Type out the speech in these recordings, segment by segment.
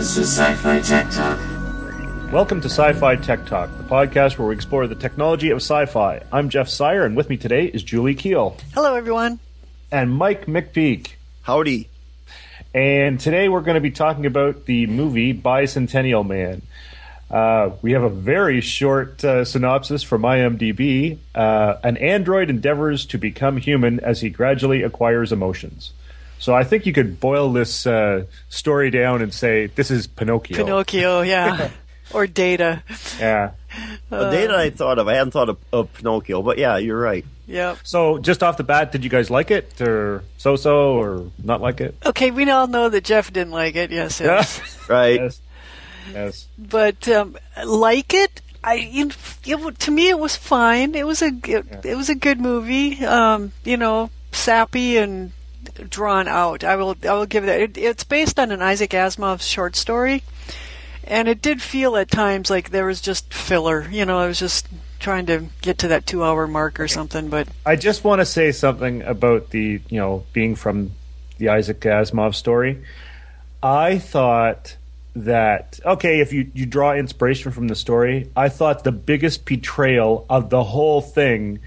This is Sci-Fi Tech Talk. Welcome to Sci-Fi Tech Talk, the podcast where we explore the technology of sci-fi. I'm Jeff Sire, and with me today is Julie Keel Hello, everyone. and Mike McPeak. Howdy. And today we're going to be talking about the movie Bicentennial Man. Uh, we have a very short uh, synopsis from IMDb. Uh, an android endeavors to become human as he gradually acquires emotions. So I think you could boil this uh, story down and say this is Pinocchio. Pinocchio, yeah. or Data. Yeah. the data I thought of, I hadn't thought of, of Pinocchio, but yeah, you're right. Yep. So just off the bat, did you guys like it, or so-so, or not like it? Okay, we all know that Jeff didn't like it. Yes, yes. Right. yes. Yes. But um, like it, I you, it, to me it was fine. It was a it, it was a good movie. Um, you know, sappy and drawn out. I will I will give that. It, it's based on an Isaac Asimov short story, and it did feel at times like there was just filler. You know, I was just trying to get to that two hour mark or something. But I just want to say something about the, you know, being from the Isaac Asimov story. I thought that okay, if you you draw inspiration from the story, I thought the biggest betrayal of the whole thing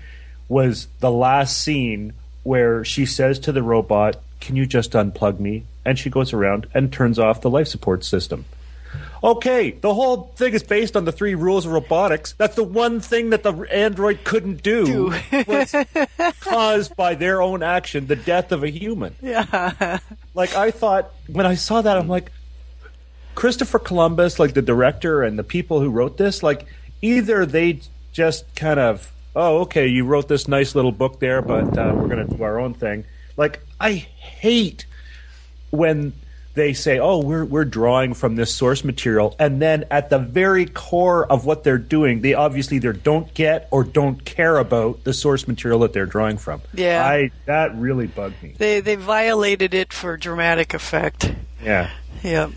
was the last scene where she says to the robot, "Can you just unplug me?" and she goes around and turns off the life support system. Okay, the whole thing is based on the three rules of robotics. That's the one thing that the android couldn't do was caused by their own action, the death of a human. yeah, Like I thought when I saw that, I'm like, Christopher Columbus, like the director and the people who wrote this, like either they just kind of, oh, okay, you wrote this nice little book there, but uh, we're going to do our own thing. Like I hate when they say, "Oh, we're we're drawing from this source material," and then at the very core of what they're doing, they obviously either don't get or don't care about the source material that they're drawing from. Yeah. I that really bugged me. they they violated it for dramatic effect. Yeah. Yep.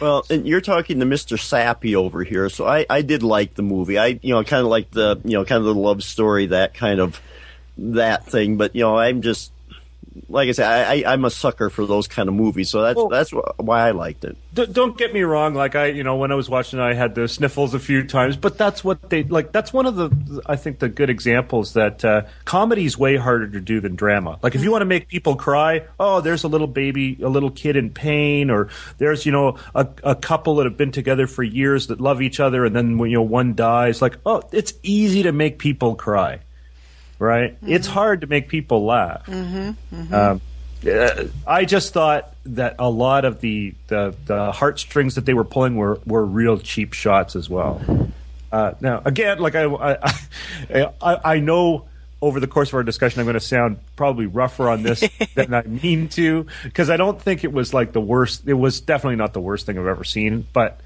Well, and you're talking to Mr. Sappy over here, so I, I did like the movie. I, you know, kind of like the, you know, kind of the love story, that kind of, that thing. But, you know, I'm just, like I said, I, I, I'm a sucker for those kind of movies, so that's, Well- that's why I liked it. D- don't get me wrong. Like I, you know, when I was watching, I had the sniffles a few times. But that's what they like. That's one of the, I think, the good examples that uh, comedy's way harder to do than drama. Like if you want to make people cry, oh, there's a little baby, a little kid in pain, or there's you know a, a couple that have been together for years that love each other, and then when you know one dies, like oh, it's easy to make people cry, right? It's hard to make people laugh. Um, uh, I just thought that a lot of the, the, the heartstrings that they were pulling were, were real cheap shots as well. Uh, now, again, like I, I, I, I know over the course of our discussion, I'm going to sound probably rougher on this than I mean to, because I don't think it was like the worst. It was definitely not the worst thing I've ever seen, but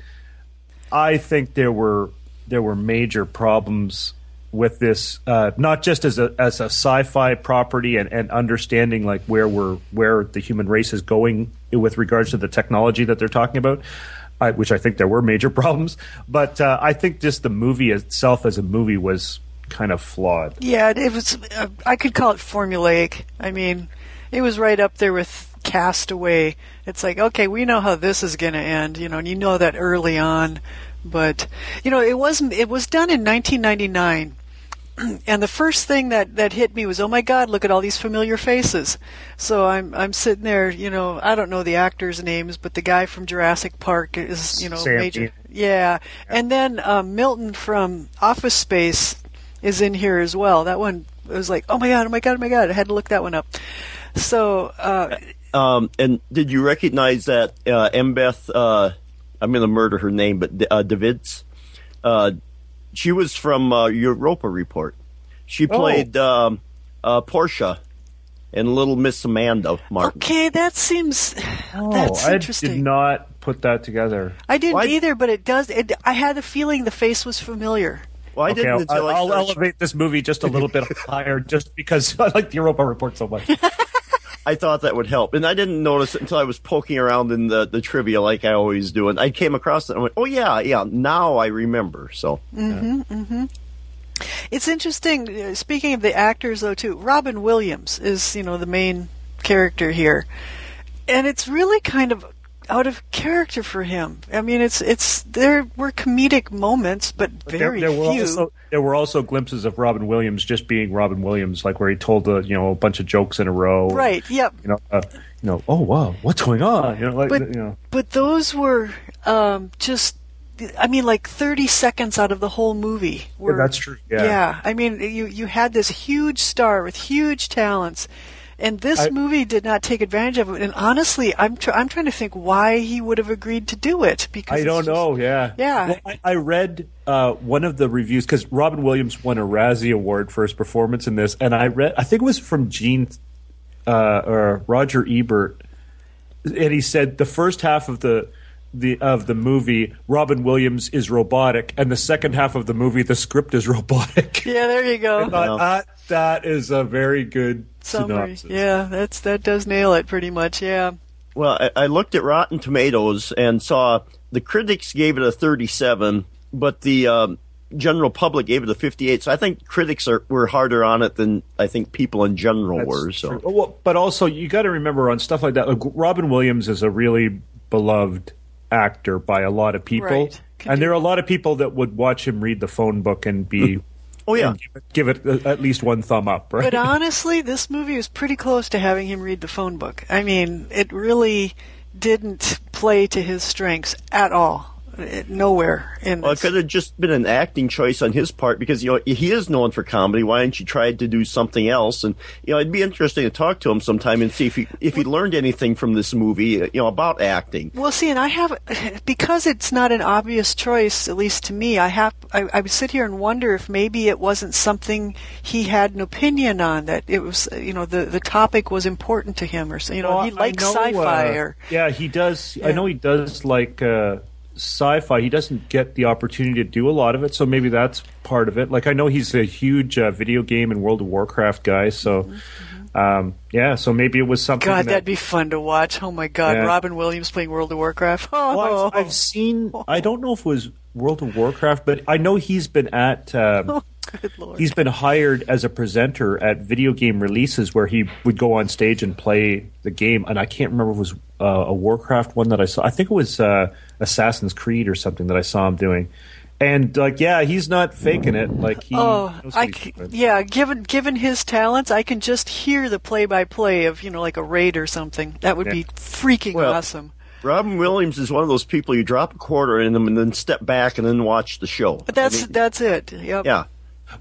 I think there were there were major problems with this, uh, not just as a as a sci-fi property and, and understanding like where we're where the human race is going with regards to the technology that they're talking about. I, which I think there were major problems, but uh, I think just the movie itself as a movie was kind of flawed. Yeah, it was. Uh, I could call it formulaic. I mean, it was right up there with Castaway. It's like, okay, we know how this is going to end, you know, and you know that early on. But you know, it wasn't. It was done in 1999. And the first thing that, that hit me was, oh my God, look at all these familiar faces. So I'm I'm sitting there, you know, I don't know the actors' names, but the guy from Jurassic Park is, you know, Sam major. Neill. Yeah, and then um, Milton from Office Space is in here as well. That one was like, oh my god, oh my god, oh my god. I had to look that one up. So uh, Um, and did you recognize that uh, Embeth? Uh, I'm going to murder her name, but uh, Davidtz. Uh, she was from uh, Europa Report. She played um, uh, Portia in Little Miss Amanda Martin. okay, that seems that's oh, I interesting. did not put that together. I didn't Why- either, but it does. It, I had a feeling the face was familiar. Well, I Okay, didn't I'll, I I'll elevate this movie just a little bit higher, just because I like the Europa Report so much. I thought that would help, and I didn't notice it until I was poking around in the, the trivia like I always do, and I came across it and I went, "Oh yeah, yeah." Now I remember. So It's interesting. uh, Speaking of the actors, though, too, Robin Williams is you know the main character here, and it's really kind of out of character for him. I mean, it's it's there were comedic moments, but very there, there were few. Also, there were also glimpses of Robin Williams just being Robin Williams, like where he told a you know a bunch of jokes in a row. right? Yep. You know. Uh, you know. Oh wow, what's going on? You know. Like But- you know. But those were um, just. I mean, like thirty seconds out of the whole movie. Were, that's true, Yeah. yeah. I mean, you you had this huge star with huge talents, and this I- movie did not take advantage of it. And honestly, I'm tr- I'm trying to think why he would have agreed to do it because I don't just- know. Yeah, Yeah. Well, I, I read uh, one of the reviews because Robin Williams won a Razzie Award for his performance in this, and I read. I think it was from Gene uh, or Roger Ebert, and he said the first half of the. The of the movie, Robin Williams is robotic, and the second half of the movie, the script is robotic. Yeah, there you go. I thought, that, that is a very good Summary. synopsis. Yeah, that's that does nail it pretty much. Yeah. Well, I, I looked at Rotten Tomatoes and saw the critics gave it a 37, but the um, general public gave it a 58. So I think critics are, were harder on it than I think people in general That's were. So true. Well, but also you got to remember on stuff like that. Like Robin Williams is a really beloved actor by a lot of people, Right. And there are a lot of people that would watch him read the phone book and be. Oh, yeah. give it, give it uh, at least one thumb up, right? But honestly, this movie was pretty close to having him read the phone book. I mean, it really didn't play to his strengths at all. It, nowhere in well, it could have just been an acting choice on his part because you know he is known for comedy. Why didn't you try to do something else? And you know it'd be interesting to talk to him sometime and see if he if he learned anything from this movie, uh, you know, about acting. Well, see, and I have because it's not an obvious choice, at least to me. I have I, I would sit here and wonder if maybe it wasn't something he had an opinion on. That it was, you know, the the topic was important to him, or so- you know, Well, he likes know, sci-fi. uh, or yeah, he does. I know he does like uh, sci-fi. He doesn't get the opportunity to do a lot of it, so maybe that's part of it. Like I know he's a huge uh, video game and World of Warcraft guy, so. Um, yeah, so maybe it was something. God, that, that'd be fun to watch. Oh my God, Yeah. Robin Williams playing World of Warcraft. Oh, Well, I've, I've seen. I don't know if it was World of Warcraft, but I know he's been at. Um, good lord. he's been hired as a presenter at video game releases where he would go on stage and play the game. And I can't remember if it was uh, a Warcraft one that I saw. I think it was uh, Assassin's Creed or something that I saw him doing. And like, yeah, he's not faking it. Like he. Oh, knows what I he's c- doing. yeah. Given given his talents, I can just hear the play by play of you know like a raid or something. That would be freaking Well, awesome. Robin Williams is one of those people you drop a quarter in them and then step back and then watch the show. But that's I mean, that's it. Yep. yeah.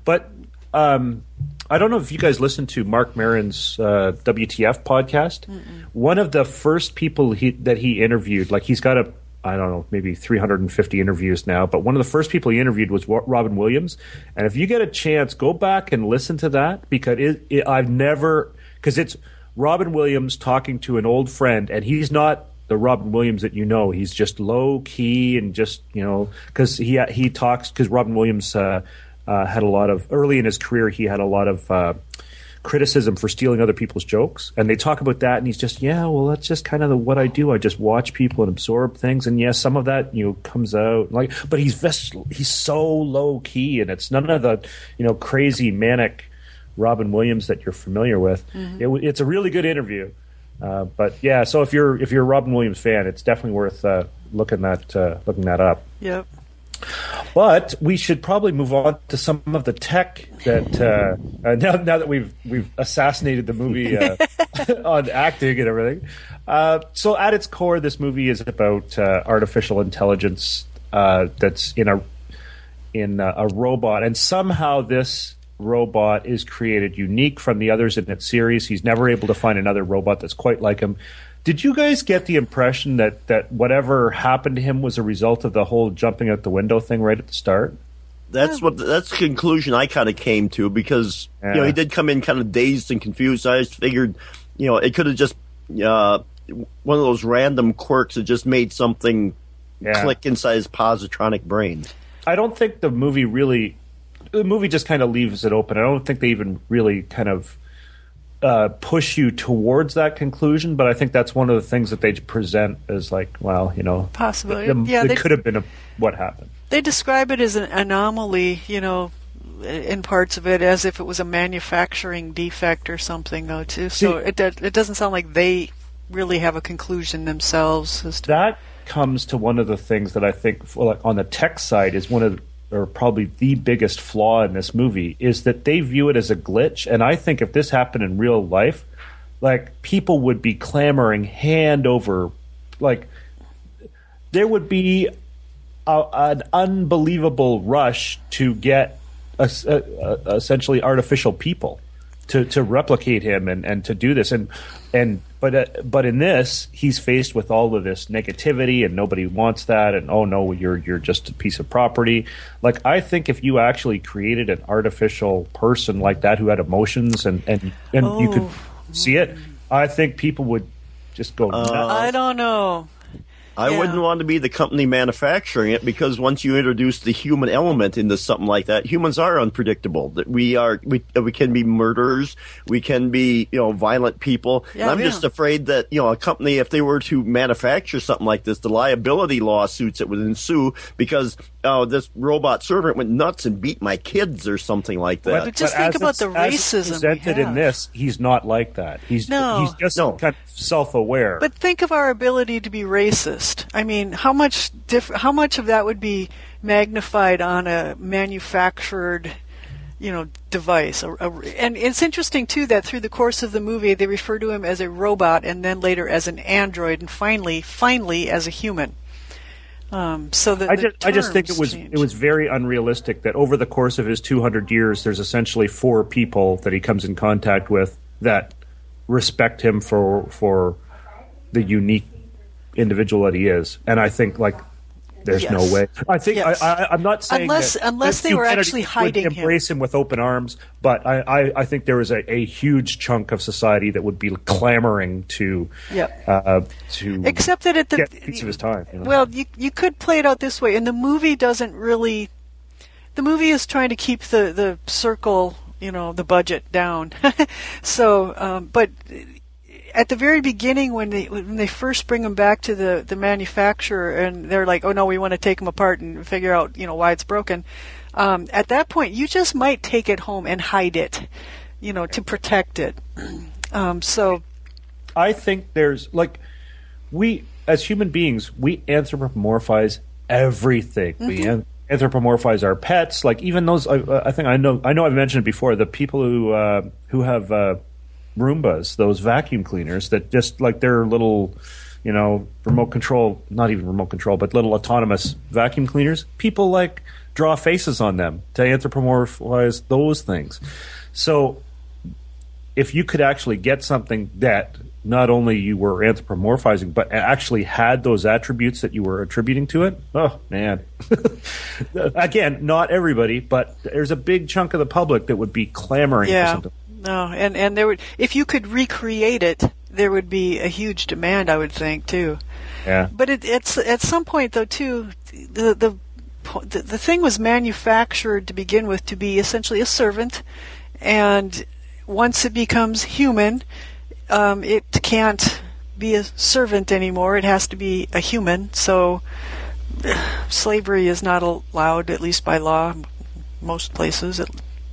But um, I don't know if you guys listened to Marc Maron's uh, WTF podcast. One of the first people he, that he interviewed, like he's got a, I don't know, maybe 350 interviews now, but one of the first people he interviewed was Robin Williams. And if you get a chance, go back and listen to that because it, it, I've never, because it's Robin Williams talking to an old friend, and he's not the Robin Williams that you know. He's just low key and just you know because he he talks because Robin Williams uh, uh, had a lot of early in his career he had a lot of uh, criticism for stealing other people's jokes, and they talk about that, and he's just yeah, well that's just kind of the, what I do. I just watch people and absorb things, and yes, some of that you know comes out like, but he's ves- he's so low key, and it's none of the you know crazy manic. Robin Williams that you're familiar with. It it's a really good interview. Uh, but yeah, so if you're if you're a Robin Williams fan, it's definitely worth uh, looking that uh, looking that up. Yep. But we should probably move on to some of the tech that uh, uh, now now that we've we've assassinated the movie uh, on acting and everything. Uh, so at its core, this movie is about uh, artificial intelligence uh, that's in a in a, a robot, and somehow this robot is created unique from the others in its series. He's never able to find another robot that's quite like him. Did you guys get the impression that that whatever happened to him was a result of the whole jumping out the window thing right at the start? That's what that's the conclusion I kind of came to because you know he did come in kind of dazed and confused. I just figured, you know, it could have just uh, one of those random quirks that just made something Yeah. click inside his positronic brain. I don't think the movie really. The movie just kind of leaves it open. I don't think they even really kind of uh, push you towards that conclusion. But I think that's one of the things that they present as like, well, you know, Possibly. the- Yeah, it they- could have been a, what happened. They describe it as an anomaly, you know, in parts of it, as if it was a manufacturing defect or something, though. Too. So See- it it doesn't sound like they really have a conclusion themselves as to that comes to one of the things that I think like, on the tech side is one of or probably the biggest flaw in this movie is that they view it as a glitch. And I think if this happened in real life like people would be clamoring hand over like there would be a, an unbelievable rush to get a, a, essentially artificial people to, to replicate him and, and to do this. And and but uh, but in this he's faced with all of this negativity and nobody wants that and oh no you're you're just a piece of property like I think if you actually created an artificial person like that who had emotions and and and oh. you could oh. see it I think people would just go uh, I don't know I yeah. wouldn't want to be the company manufacturing it because once you introduce the human element into something like that, humans are unpredictable. That we are, we uh, we can be murderers, we can be you know violent people. Yeah, I'm yeah. just afraid that you know a company, if they were to manufacture something like this, the liability lawsuits that would ensue because oh this robot servant went nuts and beat my kids or something like that. But just but think about the racism presented in this. He's not like that. He's no. he's just no. kind of self-aware. But think of our ability to be racist I mean, how much diff- how much of that would be magnified on a manufactured, you know, device? A, a, and it's interesting too that through the course of the movie they refer to him as a robot, and then later as an android, and finally, finally as a human. Um, so the, I just, I just think it was change. it was very unrealistic that over the course of his 200 years, there's essentially four people that he comes in contact with that respect him for for the unique individual that he is. And I think like there's yes. no way. I think yes. I, am not saying unless that, unless that they were actually hiding would embrace him. him. with open arms. But I, I, I think there is a, a, huge chunk of society that would be clamoring to yep. uh, to except that at the piece of his time. You know? Well, you you could play it out this way, and the movie doesn't really. The movie is trying to keep the the circle, you know, the budget down. so, um, but at the very beginning when they when they first bring them back to the the manufacturer and they're like, oh no, we want to take them apart and figure out you know why it's broken. Um, at that point, you just might take it home and hide it, you know, to protect it. Um, so, I think there's like we as human beings we anthropomorphize everything. Mm-hmm. We an- anthropomorphize our pets. Like even those, I, I, think I know I know I've mentioned it before. The people who uh, who have uh, Roombas, those vacuum cleaners that just like they're little, you know, remote control, not even remote control, but little autonomous vacuum cleaners. People like draw faces on them to anthropomorphize those things. So if you could actually get something that not only you were anthropomorphizing, but actually had those attributes that you were attributing to it. Oh man! Again, not everybody, but there's a big chunk of the public that would be clamoring yeah. for something no, and and there would if you could recreate it, there would be a huge demand, I would think too. Yeah. But it, it's at some point though too, the the the, the thing was manufactured to begin with to be essentially a servant, and once it becomes human, um, it can't be a servant anymore. It has to be a human. So slavery is not allowed, at least by law, most places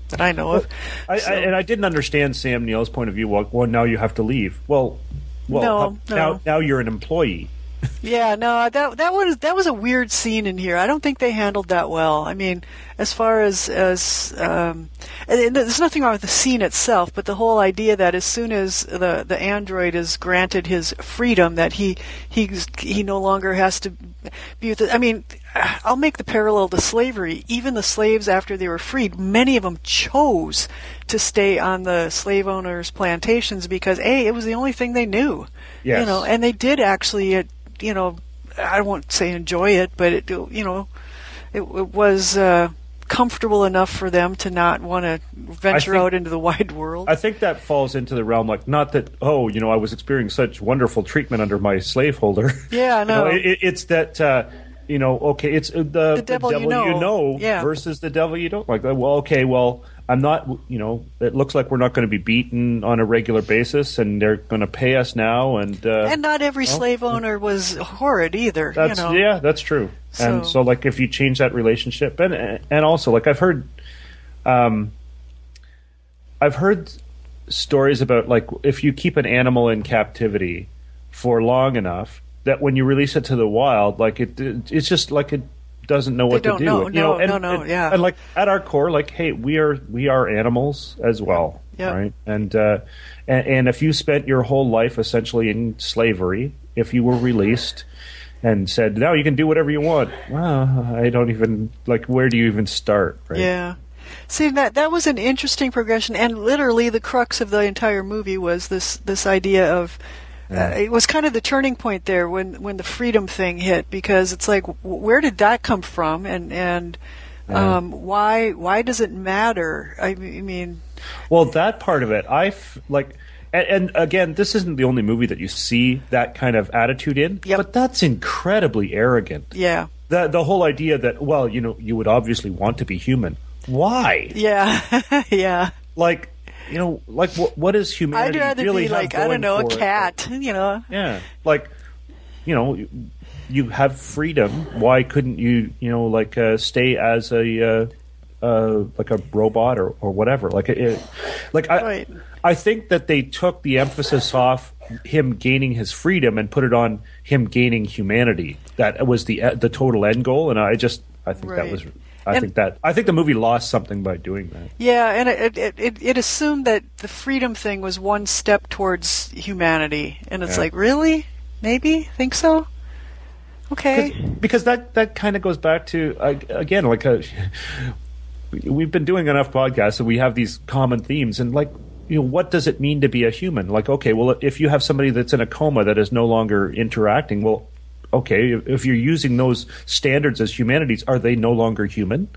that I know of. I, so. I, and I didn't understand Sam Neill's point of view. Well, well, now you have to leave. Well, well, no, no. now now you're an employee yeah, no, that that was that was a weird scene in here. I don't think they handled that well. I mean, as far as as um, there's nothing wrong with the scene itself, but the whole idea that as soon as the the android is granted his freedom, that he he he no longer has to be with. The, I mean, I'll make the parallel to slavery. Even the slaves, after they were freed, many of them chose to stay on the slave owners' plantations because a it was the only thing they knew. Yes. You know, and they did actually you know, I won't say enjoy it, but it, you know, it, it was uh, comfortable enough for them to not want to venture think, out into the wide world. I think that falls into the realm, like not that oh, you know, I was experiencing such wonderful treatment under my slaveholder. Yeah, no, you know, it, it's that. Uh, you know, okay, it's the, the devil, the devil you know, you know yeah. versus the devil you don't like. Well, okay, well, I'm not, you know, it looks like we're not going to be beaten on a regular basis, and they're going to pay us now, and uh, and not every well, slave owner was horrid either. That's you know? yeah, that's true. So. And so, like, if you change that relationship, and and also, like, I've heard, um, I've heard stories about like if you keep an animal in captivity for long enough that when you release it to the wild, like it, it's just like it doesn't know what to do. know. you know, No, and, no, no, and- yeah. And like at our core, like, hey, we are we are animals as well, Yeah. right? And, uh, and and if you spent your whole life essentially in slavery, if you were released and said now you can do whatever you want, well, I don't even like where do you even start, right? Yeah. See that that was an interesting progression, and literally the crux of the entire movie was this this idea of. Uh, it was kind of the turning point there when when the freedom thing hit because it's like where did that come from and and Yeah. um, why why does it matter? I I mean, Well, that part of it, I f- like, and, and again, this isn't the only movie that you see that kind of attitude in, Yep. but that's incredibly arrogant. yeah, The the whole idea that well, you know, you would obviously want to be human. Why? yeah, yeah. Like, you know, like what what is I'd humanity rather really be like I don't know a for it? cat, you know. Yeah, like, you know, you- have freedom. Why couldn't you, you know, like uh, stay as a uh, uh, like a robot or, or whatever? Like, it, like I, Right. I think that they took the emphasis off him gaining his freedom and put it on him gaining humanity. That was the the total end goal, and I just I think that was. I And- think that I think the movie lost something by doing that. Yeah, and it, it it it assumed that the freedom thing was one step towards humanity, and it's Yeah. like really, maybe think so. Okay. because that that kind of goes back to uh, again like a, we've been doing enough podcasts and we have these common themes and like you know what does it mean to be a human like okay well if you have somebody that's in a coma that is no longer interacting well okay if- you're using those standards as humanities are they no longer human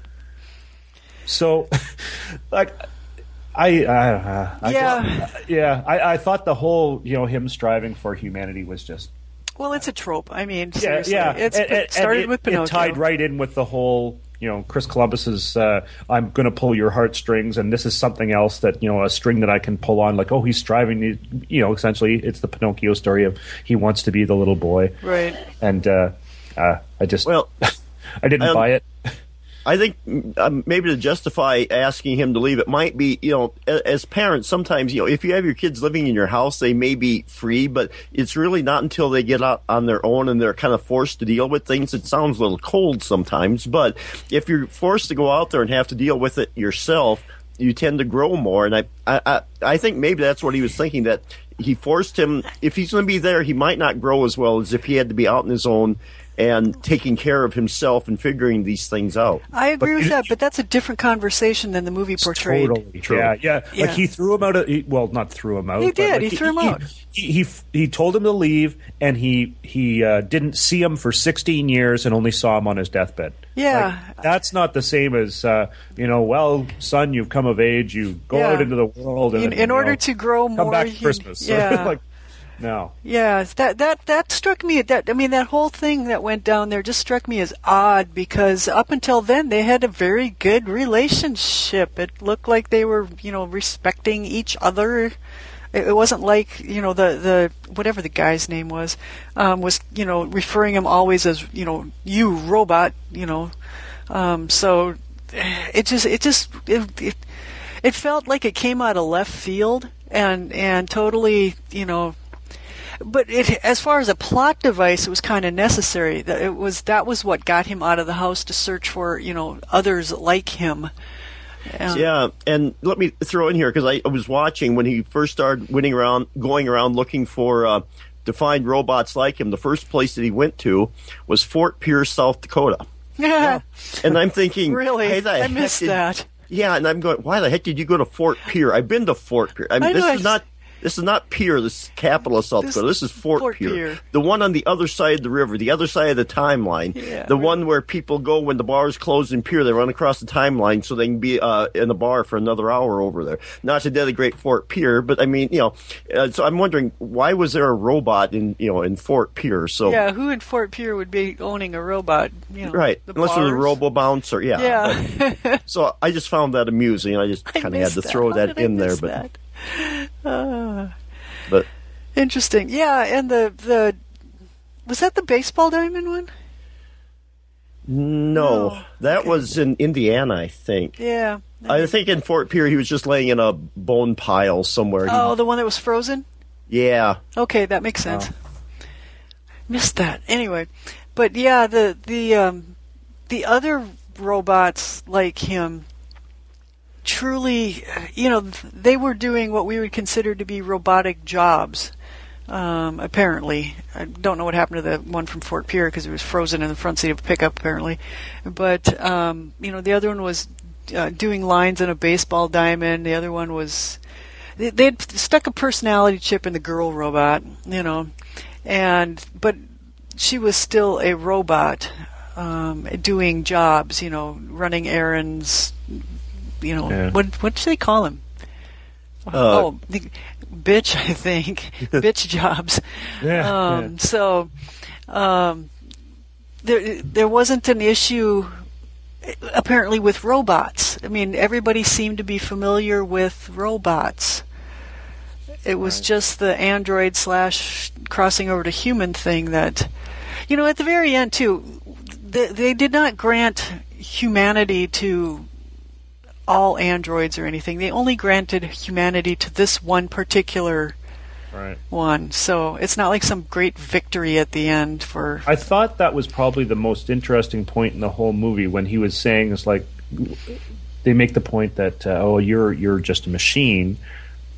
so like I, I, uh, I Yeah. just- yeah, I, I thought the whole, you know, him striving for humanity was just Well, it's a trope. I mean, yeah, seriously, yeah. it's And- it and started it, with Pinocchio. It tied right in with the whole, you know, Chris Columbus's uh, "I'm going to pull your heartstrings," and this is something else that you know, a string that I can pull on. Like, oh, he's striving. to- You know, essentially, it's the Pinocchio story of he wants to be the little boy, Right. and uh, uh, I just, Well, I didn't um, buy it. I think um, maybe to justify asking him to leave, it might be, you know, as parents, sometimes, you know, if you have your kids living in your house, they may be free, but it's really not until they get out on their own and they're kind of forced to deal with things. It sounds a little cold sometimes, but if you're forced to go out there and have to deal with it yourself, you tend to grow more. And I, I, I, think maybe that's what he was thinking that he forced him, if he's going to be there, he might not grow as well as if he had to be out on his own and taking care of himself and figuring these things out. I agree But with that, but that's a different conversation than the movie portrayed. Totally. True. Yeah, yeah, Yeah. Like he threw him out. Of, he, well, not threw him out. He did. like, He threw him out. He he, he told him to leave, and he he uh, didn't see him for 16 years, and only saw him on his deathbed. Yeah. Like, that's not the same as uh, you know. Well, son, you've come of age. You go Yeah. out into the world, and In, you in order know, to grow more, come back for Christmas. Yeah. like no. Yeah, that that that struck me. That I mean, that whole thing that went down there just struck me as odd because up until then they had a very good relationship. It looked like they were, you know, respecting each other. It, wasn't like you know the the whatever the guy's name was um, was you know referring him always as you know you robot. You know, um, so it just it just it, it it felt like it came out of left field and and totally you know but it, as far as a plot device, it was kind of necessary. That it was that was what got him out of the house to search for you know others like him. Um, Yeah, and let me throw in here because I, I was watching when he first started winning around, going around looking for uh, to find robots like him. The first place that he went to was Fort Pierre, South Dakota, Yeah, and I'm thinking, really, hey, I missed did- that. Yeah, and I'm going, why the heck did you go to Fort Pierre? I've been to Fort Pierre. I mean, I this know, is I- not. This is not Pierre. this is capital of South This- Dakota. This is Fort, Fort Pierre. Pierre. The one on the other side of the river, the other side of the timeline. Yeah. the one where people go when the bars close in Pierre. they run across the timeline so they can be uh, in the bar for another hour over there. Not to denigrate Fort Pierre, but I mean, you know, uh, so I'm wondering why was there a robot in, you know, in Fort Pierre? So Yeah, who in Fort Pierre would be owning a robot? You know, Right, the unless it was a robo bouncer, yeah. Yeah, So I just found that amusing. I just kind of had to throw How that, in there, miss but that? Uh, but interesting. Yeah, and the the was that the baseball diamond one? No, No. that Okay. was in Indiana, I think. Yeah. I think in Fort Pierre he was just laying in a bone pile somewhere. He- Oh, the one that was frozen. yeah, Okay, that makes sense. missed that. Anyway, but yeah, the the um, the other robots like him truly, you know, they were doing what we would consider to be robotic jobs. Um, apparently, I don't know what happened to the one from Fort Pierre because it was frozen in the front seat of a pickup. Apparently, but um, you know, the other one was uh, doing lines in a baseball diamond. The other one was they, they'd stuck a personality chip in the girl robot, you know, and but she was still a robot um, doing jobs, you know, running errands. You know, Yeah. what what do they call him? Uh, oh, the, bitch, I think bitch jobs. Yeah, Um, So um, there there wasn't an issue apparently with robots. I mean, everybody seemed to be familiar with robots. It was just the android slash crossing over to human thing that, you know, at the very end too, they, they did not grant humanity to all androids or anything. They only granted humanity to this one particular Right. one. So it's not like some great victory at the end for. I thought that was probably the most interesting point in the whole movie when he was saying it's like they make the point that uh, oh you're you're just a machine,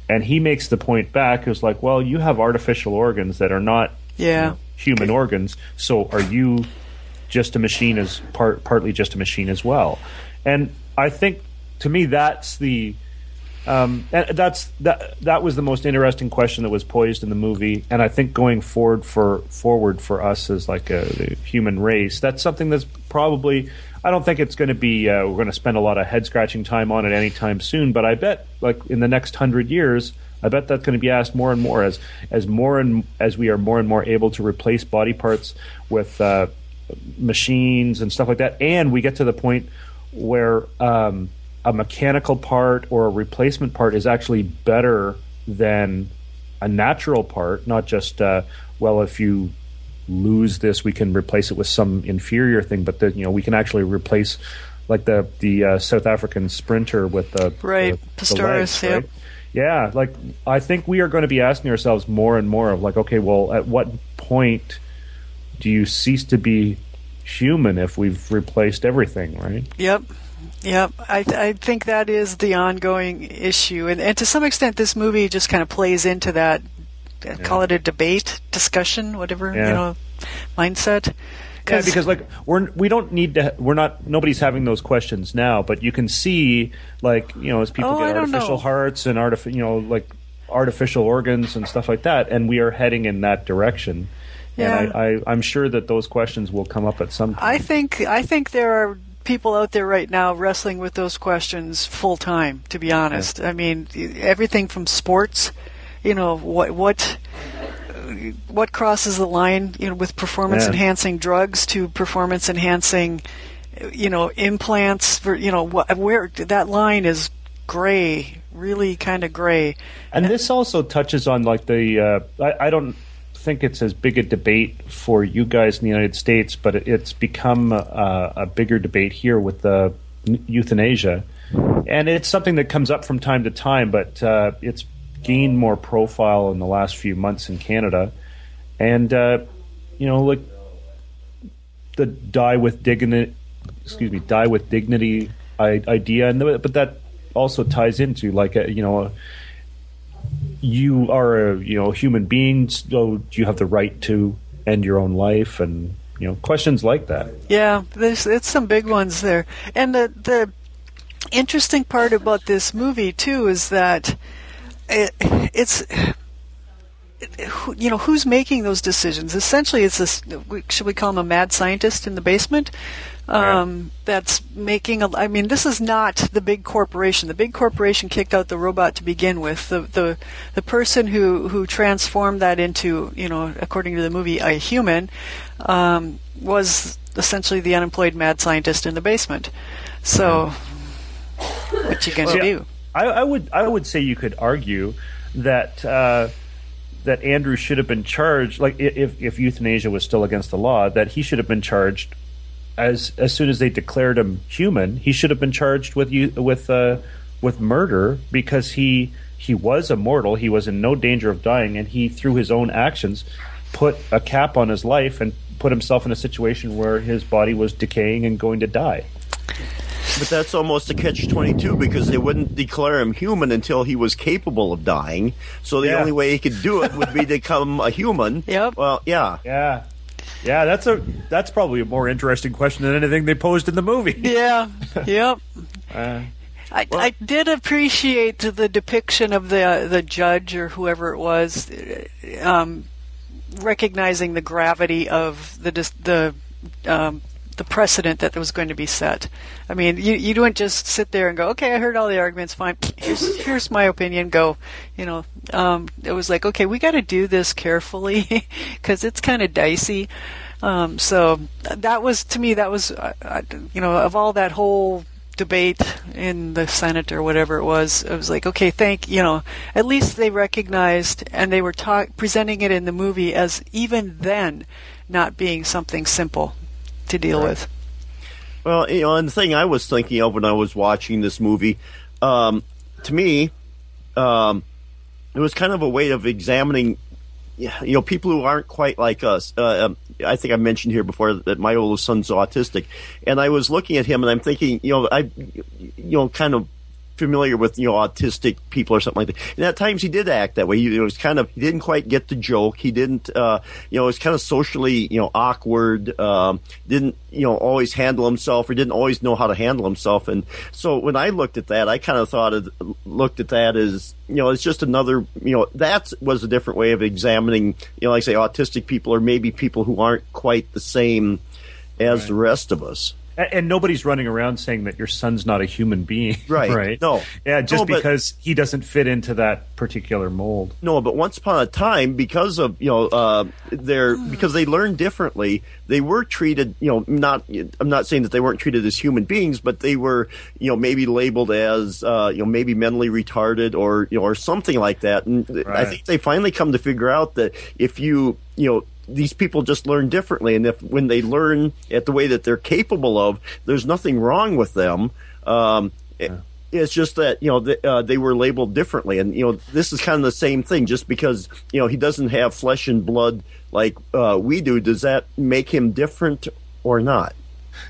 and he makes the point back is like well you have artificial organs that are not Yeah. human organs, so are you just a machine as part partly just a machine as well? And I think to me that's the um, and that's that that was the most interesting question that was poised in the movie, and I think going forward for forward for us as like a human race, that's something that's probably I don't think it's going to be uh, we're going to spend a lot of head scratching time on it anytime soon, but I bet like in the next hundred years, I bet that's going to be asked more and more as as more and as we are more and more able to replace body parts with uh, machines and stuff like that, and we get to the point where um, a mechanical part or a replacement part is actually better than a natural part, not just uh, well if you lose this we can replace it with some inferior thing, but that you know we can actually replace like the the uh, South African sprinter with the Right, the, Pistorius, the yep. right? Yeah, like I think we are going to be asking ourselves more and more of like, okay, well, at what point do you cease to be human if we've replaced everything, right? Yep. Yep. I, I think that is the ongoing issue. And, and to some extent, this movie just kind of plays into that, uh, call it a debate, discussion, whatever, Yeah. you know, mindset. Yeah, because like we're we don't need to we're not nobody's having those questions now, but you can see like you know as people Oh, get artificial hearts and artificial you know like artificial organs and stuff like that, and we are heading in that direction. Yeah. And I, I I'm sure that those questions will come up at some point. I think I think there are people out there right now wrestling with those questions full time. To be honest, I mean everything from sports, you know what what what crosses the line, you know, with performance Yeah. enhancing drugs to performance enhancing, you know, implants. For you know wh- where that line is gray, really kind of gray. And this also touches on like the uh, I, I don't think it's as big a debate for you guys in the United States, but it's become a, a bigger debate here with the euthanasia, and it's something that comes up from time to time, but uh, it's gained more profile in the last few months in Canada, and uh, you know like the die with dignity, excuse me, die with dignity idea, and but that also ties into like a, you know. A, you are a you know human being, so you have the right to end your own life, and you know questions like that. Yeah, there's it's some big ones there. And the the interesting part about this movie too is that it, it's you know who's making those decisions. Essentially, it's this. Should we call him a mad scientist in the basement? Um, that's making. A, I mean, this is not the big corporation. The big corporation kicked out the robot to begin with. The the the person who who transformed that into you know, according to the movie, a human, um, was essentially the unemployed mad scientist in the basement. So, what you gonna See, do? I, I would I would say you could argue that uh, that Andrew should have been charged, like if if euthanasia was still against the law, that he should have been charged as as soon as they declared him human. He should have been charged with you with uh, with murder because he he was immortal. He was in no danger of dying, and he through his own actions put a cap on his life and put himself in a situation where his body was decaying and going to die. But that's almost a catch 22 because they wouldn't declare him human until he was capable of dying. So the Yeah. only way he could do it would be to become a human. Yep. Well, yeah. Yeah. Yeah, that's a that's probably a more interesting question than anything they posed in the movie. Yeah. yep. Uh, I, I did appreciate the depiction of the the judge or whoever it was, um, recognizing the gravity of the the um, the precedent that was going to be set. I mean, you you don't just sit there and go, okay, I heard all the arguments, fine. Here's here's my opinion. Go, you know. Um, it was like, okay, we got to do this carefully because it's kind of dicey. Um, so that was to me that was uh, uh, you know of all that whole debate in the Senate or whatever it was, it was like, okay, thank you know, at least they recognized and they were presenting it in the movie as even then not being something simple to deal with. Well, you know, and the thing I was thinking of when I was watching this movie, um, to me, um, it was kind of a way of examining, you know, people who aren't quite like us. Uh, um, I think I mentioned here before that my oldest son's autistic, and I was looking at him and I'm thinking, you know, I, you know, kind of familiar with you know autistic people or something like that. And at times he did act that way. He it was kind of he didn't quite get the joke. He didn't uh, you know it was kind of socially you know awkward. Um, didn't you know always handle himself or didn't always know how to handle himself. And so when I looked at that, I kind of thought of looked at that as you know it's just another you know that was a different way of examining you know like I say autistic people or maybe people who aren't quite the same as the rest of us. And, nobody's running around saying that your son's not a human being, Right. right? No. Yeah, just No, but- because he doesn't fit into that particular mold. No, but once upon a time, because of you know, uh, their because they learned differently, they were treated. You know, not I'm not saying that they weren't treated as human beings, but they were you know maybe labeled as uh, you know maybe mentally retarded or you know or something like that. And th- I think they finally come to figure out that if you you know these people just learn differently, and if when they learn at the way that they're capable of, there's nothing wrong with them. Um, it's just that you know th- uh, they were labeled differently, and you know this is kind of the same thing. Just because you know he doesn't have flesh and blood like uh, we do, does that make him different or not?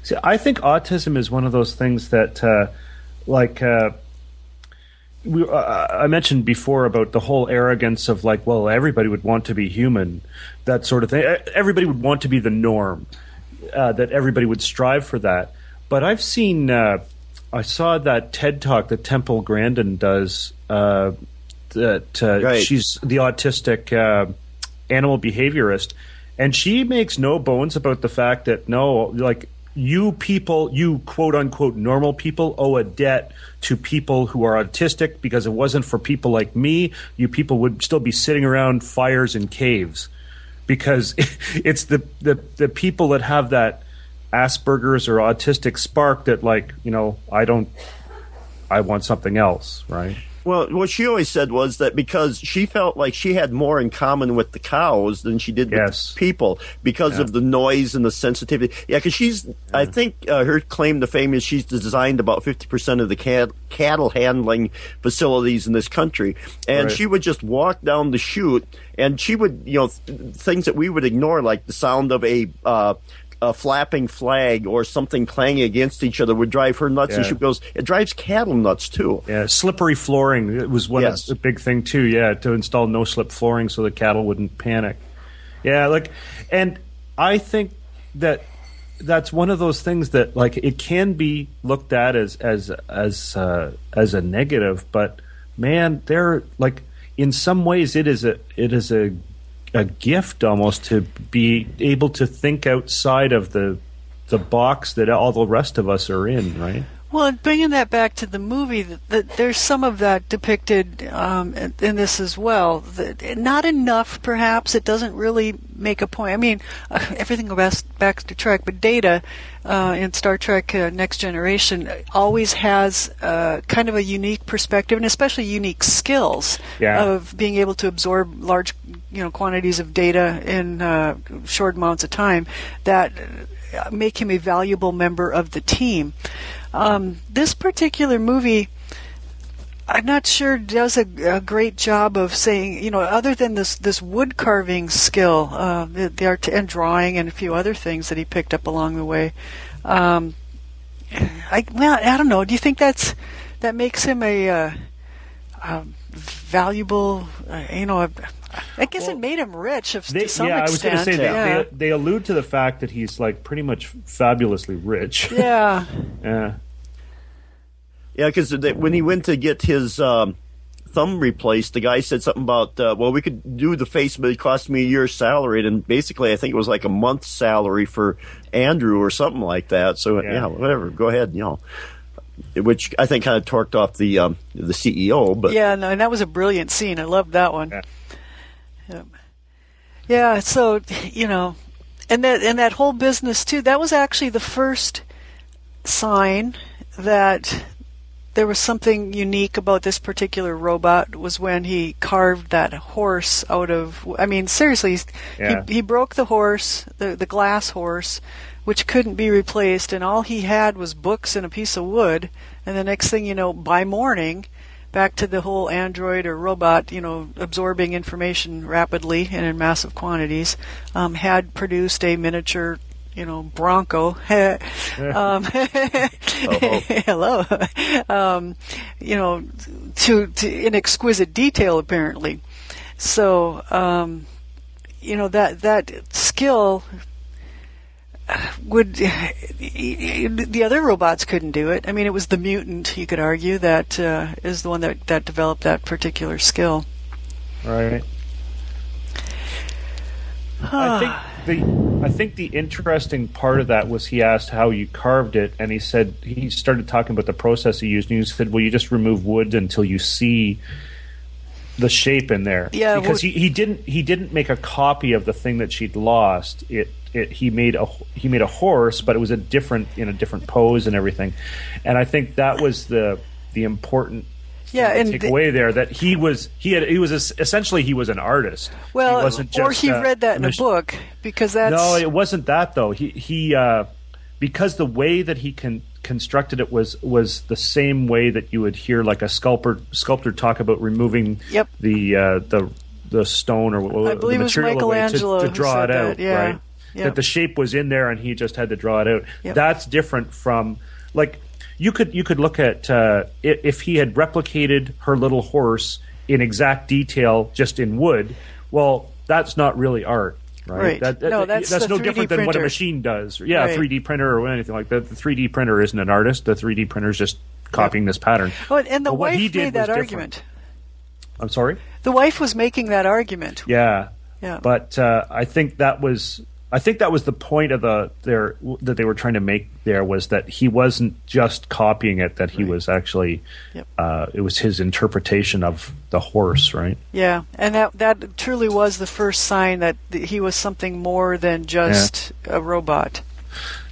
See, I think autism is one of those things that, uh, like, uh, we, uh, I mentioned before about the whole arrogance of like, well, everybody would want to be human, that sort of thing. Everybody would want to be the norm, uh, that everybody would strive for that. But I've seen, uh, I saw that TED talk that Temple Grandin does. Uh, that uh, Right. she's the autistic uh, animal behaviorist, and she makes no bones about the fact that no, like you people, you quote unquote normal people, owe a debt to people who are autistic because it wasn't for people like me, you people would still be sitting around fires in caves because it's the, the the people that have that Asperger's or autistic spark that like you know I don't I want something else right Well, what she always said was that because she felt like she had more in common with the cows than she did with people because of the noise and the sensitivity. Yeah, because she's, I think uh, her claim to fame is she's designed about 50% of the cat, cattle handling facilities in this country. And Right. she would just walk down the chute and she would, you know, th- things that we would ignore, like the sound of a, uh, a flapping flag or something clanging against each other would drive her nuts, and she goes, "It drives cattle nuts too." yeah slippery flooring it was one Yes. of the big thing too yeah to install no slip flooring so the cattle wouldn't panic yeah like and I think that that's one of those things that like it can be looked at as as as uh, as a negative but man they're like in some ways it is a it is a a gift almost to be able to think outside of the the box that all the rest of us are in right Well, and bringing that back to the movie, that, there's some of that depicted um, in, this as well. Not enough, perhaps. It doesn't really make a point. I mean, uh, everything goes back to Trek, but Data uh, in Star Trek: uh, Next Generation always has uh, kind of a unique perspective, and especially unique skills Yeah. of being able to absorb large, you know, quantities of data in uh, short amounts of time. That uh, make him a valuable member of the team. Um, this particular movie, I'm not sure does a, a, great job of saying, you know, other than this this wood carving skill, uh, the, the art and drawing and a few other things that he picked up along the way. Um, I well, I don't know. Do you think that's that makes him a, uh, a valuable, uh, you know, a, I guess well, it made him rich if, they, to some yeah, extent. I was going to say yeah. they, they allude to the fact that he's like pretty much fabulously rich. Yeah. yeah. Yeah, because when he went to get his um, thumb replaced, the guy said something about, uh, well, we could do the face, but it cost me a year's salary. And basically, I think it was like a month's salary for Andrew or something like that. So, yeah, yeah whatever. Go ahead, you know which I think kind of torqued off the um, the CEO. But yeah, no, and that was a brilliant scene. I loved that one. Yeah. yeah. yeah. So you know, and that and that whole business too. That was actually the first sign that there was something unique about this particular robot was when he carved that horse out of I mean seriously yeah. he he broke the horse the the glass horse which couldn't be replaced, and all he had was books and a piece of wood. And the next thing you know, by morning, back to the whole android or robot, you know, absorbing information rapidly and in massive quantities, um, had produced a miniature, you know, Bronco. um, hello, um, you know, to, to in exquisite detail apparently. So, um, you know that that skill would the other robots couldn't do it? I mean, it was the mutant. You could argue that uh, is the one that that developed that particular skill. Right. I think the I think the interesting part of that was he asked how you carved it, and he said he started talking about the process he used, and he said, "Well, you just remove wood until you see." the shape in there yeah because well, he, he didn't he didn't make a copy of the thing that she'd lost it it, he made a he made a horse, but it was a different in a different pose and everything. And I think that was the the important yeah, and take the, away there that he was he had he was essentially he was an artist. Well, he or he uh, read that in a book because that's no, it wasn't that though. He he uh, because the way that he can constructed it was was the same way that you would hear like a sculptor sculptor talk about removing yep. the uh, the the stone or I the material Michelangelo to, to draw it out, that, yeah. right? yep. that the shape was in there and he just had to draw it out. Yep. That's different from like you could you could look at uh, if he had replicated her little horse in exact detail just in wood. Well, that's not really art. Right. right. That, that, no, that's, that's no different printer. than what a machine does. Yeah, right. a 3D printer or anything like that. The 3D printer isn't an artist. The 3D printer is just copying yep. this pattern. Oh, and the but wife made that argument. Different. I'm sorry. The wife was making that argument. Yeah. Yeah. But uh, I think that was I think that was the point of the there that they were trying to make there was that he wasn't just copying it; that he right. was actually yep. uh, it was his interpretation of the horse, right? Yeah, and that that truly was the first sign that he was something more than just yeah. a robot.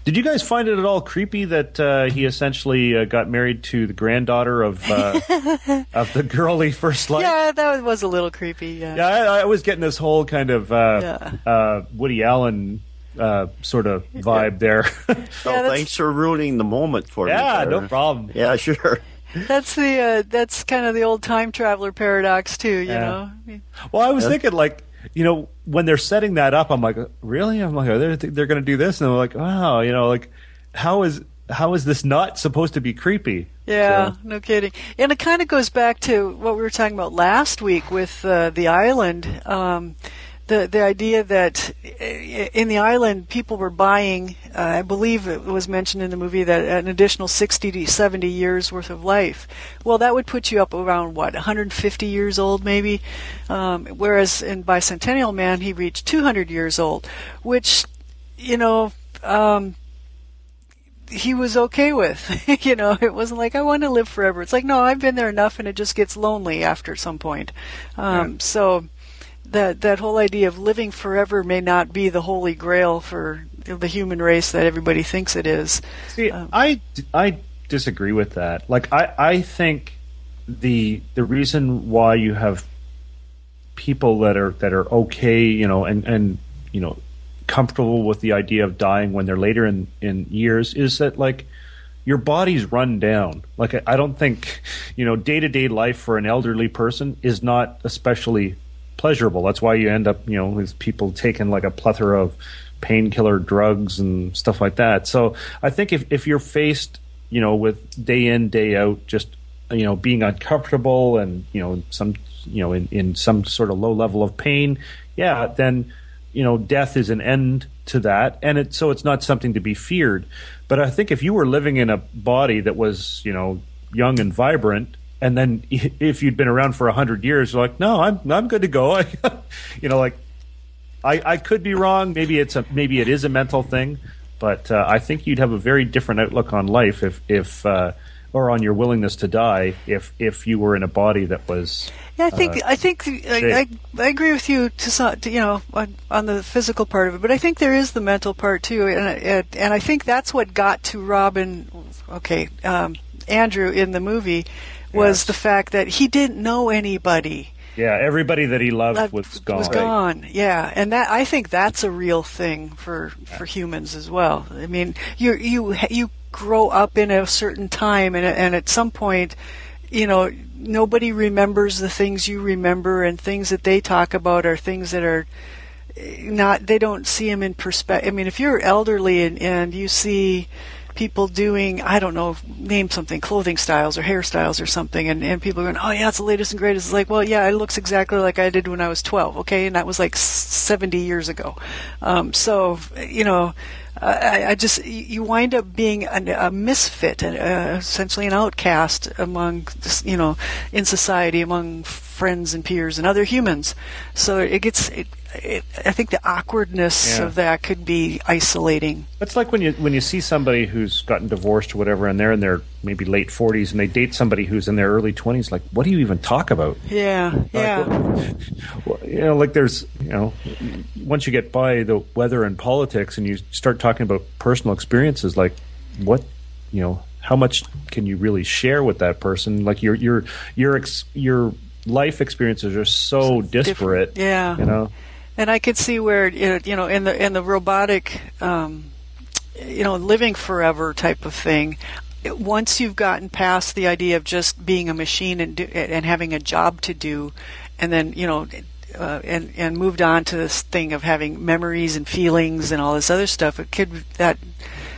Did you guys find it at all creepy that uh, he essentially uh, got married to the granddaughter of uh, of the girl he first liked? Yeah, that was a little creepy. Yeah, yeah I, I was getting this whole kind of uh, yeah. Uh, Woody Allen uh, sort of vibe yeah. there. oh, thanks for ruining the moment for yeah, me. Yeah, no problem. Yeah, sure. That's the that's kind of the old time traveler paradox too, you know. Well, I was thinking like you know, when they're setting that up, I'm like, really? I'm like, they're they're going to do this, and I'm like, wow, you know, like how is how is this not supposed to be creepy? Yeah, so. no kidding. And it kind of goes back to what we were talking about last week with uh, the island. Um, the the idea that in the island people were buying, uh, I believe it was mentioned in the movie that an additional 60 to 70 years worth of life. Well, that would put you up around what 150 years old maybe, um, whereas in Bicentennial Man he reached 200 years old, which you know. Um, he was okay with. you know, it wasn't like I want to live forever. It's like no, I've been there enough, and it just gets lonely after some point. Um, yeah. So that that whole idea of living forever may not be the holy grail for the human race that everybody thinks it is. See, um, I I disagree with that. Like I I think the the reason why you have people that are that are okay, you know, and and you know comfortable with the idea of dying when they're later in in years is that like your body's run down. Like I, I don't think, you know, day to day life for an elderly person is not especially pleasurable. That's why you end up, you know, with people taking like a plethora of painkiller drugs and stuff like that. So I think if if you're faced, you know, with day in day out, just you know, being uncomfortable and you know some, you know, in in some sort of low level of pain, yeah, then you know, death is an end to that, and it so it's not something to be feared. But I think if you were living in a body that was, you know, young and vibrant, and then if you'd been around for a hundred years, you're like, no, I'm I'm good to go. you know, like I, I could be wrong. Maybe it's a maybe it is a mental thing, but uh, I think you'd have a very different outlook on life if if uh, or on your willingness to die if if you were in a body that was. Yeah, I think uh, I think I, I, I agree with you to, some, to you know on, on, the physical part of it, but I think there is the mental part too, and and I think that's what got to Robin. Okay, um, Andrew in the movie was yes. the fact that he didn't know anybody. Yeah, everybody that he loved, loved was gone. Was gone. Yeah, and that I think that's a real thing for for humans as well. I mean, you you you grow up in a certain time, and and at some point, you know, nobody remembers the things you remember, and things that they talk about are things that are eh, not. They don't see them in perspective. I mean, if you're elderly and and you see people doing, I don't know, name something, clothing styles or hairstyles or something, and, and people are going, oh yeah, it's the latest and greatest. It's like, well, yeah, it looks exactly like I did when I was 12, okay? And that was like 70 years ago. Um, so, you know, I, I, just you wind up being a, a misfit, uh, essentially an outcast among you know in society among friends and peers and other humans. So it gets it, it, I think the awkwardness yeah. of that could be isolating. It's like when you when you see somebody who's gotten divorced or whatever, and they're in their maybe late forties, and they date somebody who's in their early twenties. Like, what do you even talk about? Yeah, like, yeah. Well, you know, like there's you know, once you get by the weather and politics, and you start talking about personal experiences, like what you know, how much can you really share with that person? Like your your your ex, your life experiences are so disparate. Different. Yeah, you know and I could see where you know in the in the robotic, um, you know, living forever type of thing. Once you've gotten past the idea of just being a machine and do, and having a job to do, and then you know, uh, and and moved on to this thing of having memories and feelings and all this other stuff, it could that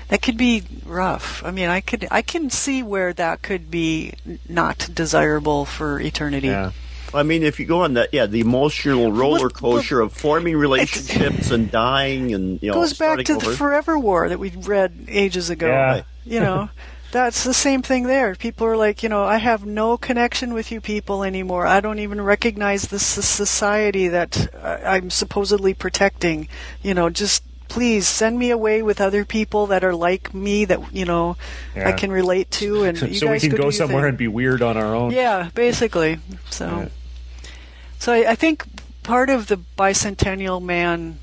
that could be rough. I mean, I could I can see where that could be not desirable for eternity. Yeah. I mean, if you go on that, yeah, the emotional roller coaster of forming relationships and dying, and you know, goes back to over. the Forever War that we read ages ago. Yeah. You know, that's the same thing there. People are like, you know, I have no connection with you people anymore. I don't even recognize this society that uh, I'm supposedly protecting. You know, just please send me away with other people that are like me that you know yeah. I can relate to, and so we can go somewhere and be weird on our own. Yeah, basically. So. Yeah. So I, I think part of the bicentennial man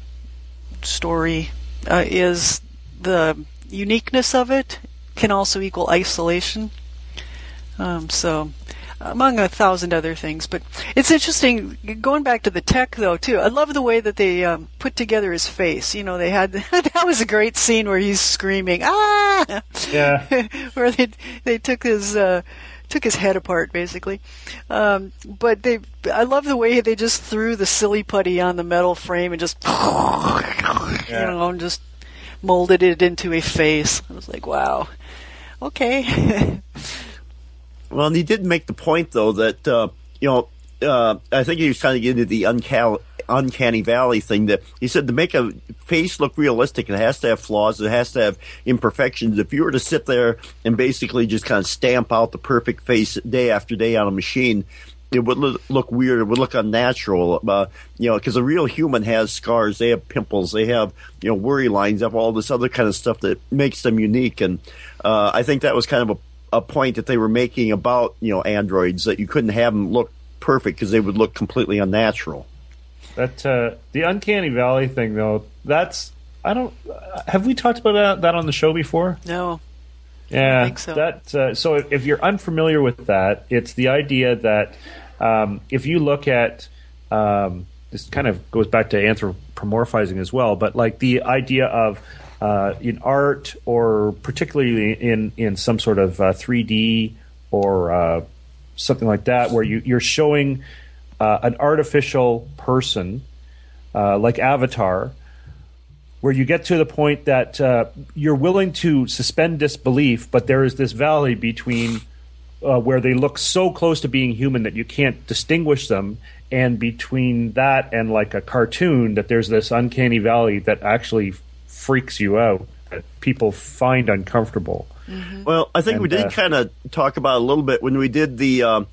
story uh, is the uniqueness of it can also equal isolation. Um, so, among a thousand other things, but it's interesting going back to the tech though too. I love the way that they um, put together his face. You know, they had that was a great scene where he's screaming ah, yeah, where they they took his. Uh, took his head apart basically. Um, but they, I love the way they just threw the silly putty on the metal frame and just, yeah. you know, and just molded it into a face. I was like, wow, okay. well, and he did make the point though that uh, you know uh, I think he was trying to get into the uncal- uncanny valley thing that he said to make a face look realistic, it has to have flaws, it has to have imperfections. If you were to sit there and basically just kind of stamp out the perfect face day after day on a machine, it would look weird. It would look unnatural. Uh, you know, because a real human has scars. They have pimples. They have you know worry lines. They have all this other kind of stuff that makes them unique. And uh, I think that was kind of a, a point that they were making about you know androids that you couldn't have them look perfect because they would look completely unnatural. That uh, the uncanny valley thing, though, that's I don't. Have we talked about that on the show before? No. Yeah, so. that. Uh, so if you're unfamiliar with that, it's the idea that um, if you look at um, this, kind of goes back to anthropomorphizing as well, but like the idea of uh, in art or particularly in in some sort of uh, 3D or uh, something like that, where you, you're showing uh, an artificial person uh, like Avatar, where you get to the point that uh, you're willing to suspend disbelief, but there is this valley between uh, where they look so close to being human that you can't distinguish them, and between that and like a cartoon, that there's this uncanny valley that actually freaks you out, that people find uncomfortable. Well, I think And, we did uh, kind of talk about it a little bit when we did the um,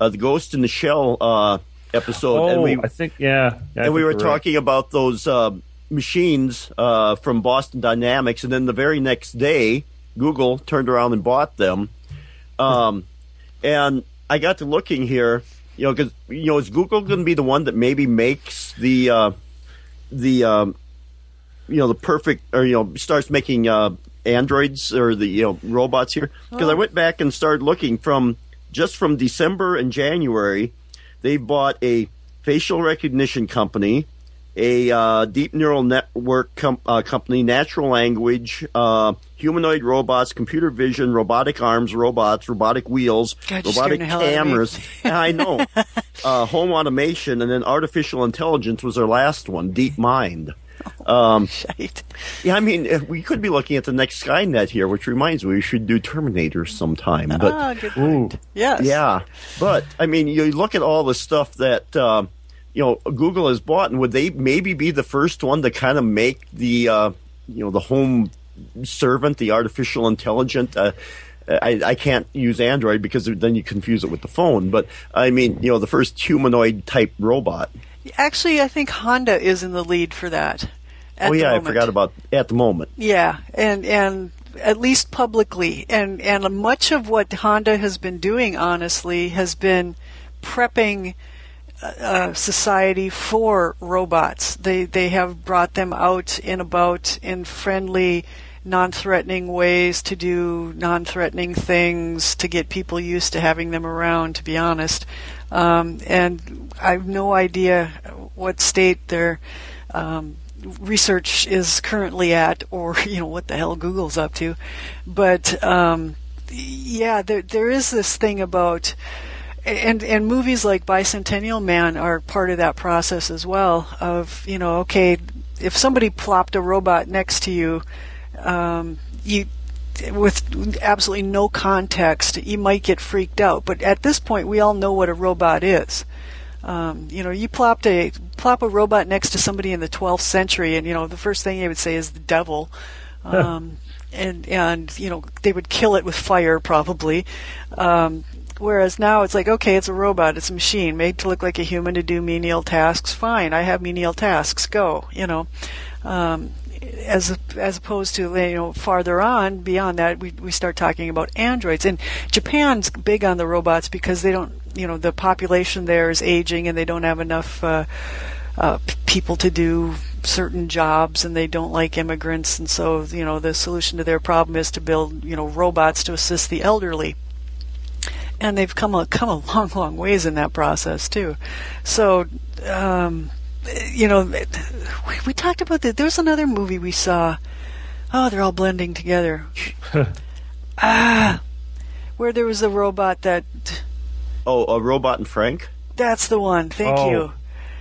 uh, the Ghost in the Shell uh, episode, Oh, and we I think yeah, yeah, I and we were you're right. talking about those uh, machines uh, from Boston Dynamics, and then the very next day, Google turned around and bought them. Um, and I got to looking here, you know, because you know, is Google going to be the one that maybe makes the uh, the um, you know the perfect or you know starts making uh, androids or the you know robots here? Because I went back and started looking from just from December and January they bought a facial recognition company, a uh, deep neural network com- uh, company, natural language, uh, humanoid robots, computer vision, robotic arms, robots, robotic wheels, God, robotic scaring the hell out of me. cameras. I know. uh, home automation, and then artificial intelligence was their last one, Deep Mind. Um, Shite. yeah, I mean, uh, we could be looking at the next Skynet here, which reminds me we should do Terminator sometime. But ah, good point. Yes. yeah, but I mean, you look at all the stuff that uh, you know Google has bought, and would they maybe be the first one to kind of make the uh, you know the home servant, the artificial intelligent? Uh, I, I can't use Android because then you confuse it with the phone. But I mean, you know, the first humanoid type robot. Actually, I think Honda is in the lead for that. at oh yeah, I forgot about at the moment. Yeah, and and at least publicly, and and much of what Honda has been doing, honestly, has been prepping uh, society for robots. They they have brought them out and about in friendly, non-threatening ways to do non-threatening things to get people used to having them around. To be honest, um, and I have no idea what state their um, research is currently at, or you know what the hell Google's up to. But um, yeah, there there is this thing about and and movies like Bicentennial Man are part of that process as well. Of you know, okay, if somebody plopped a robot next to you, um, you with absolutely no context, you might get freaked out. But at this point, we all know what a robot is. Um, you know, you plopped a plop a robot next to somebody in the 12th century, and you know the first thing they would say is the devil. Um, and and you know they would kill it with fire probably. Um, whereas now it's like okay, it's a robot, it's a machine made to look like a human to do menial tasks. Fine, I have menial tasks. Go, you know. Um, as as opposed to you know farther on beyond that, we we start talking about androids. And Japan's big on the robots because they don't you know the population there is aging and they don't have enough. Uh, uh, people to do certain jobs and they don't like immigrants and so you know the solution to their problem is to build you know robots to assist the elderly and they've come a come a long long ways in that process too so um you know we, we talked about that there was another movie we saw oh they're all blending together ah where there was a robot that Oh, a robot and Frank. that's the one thank Oh. you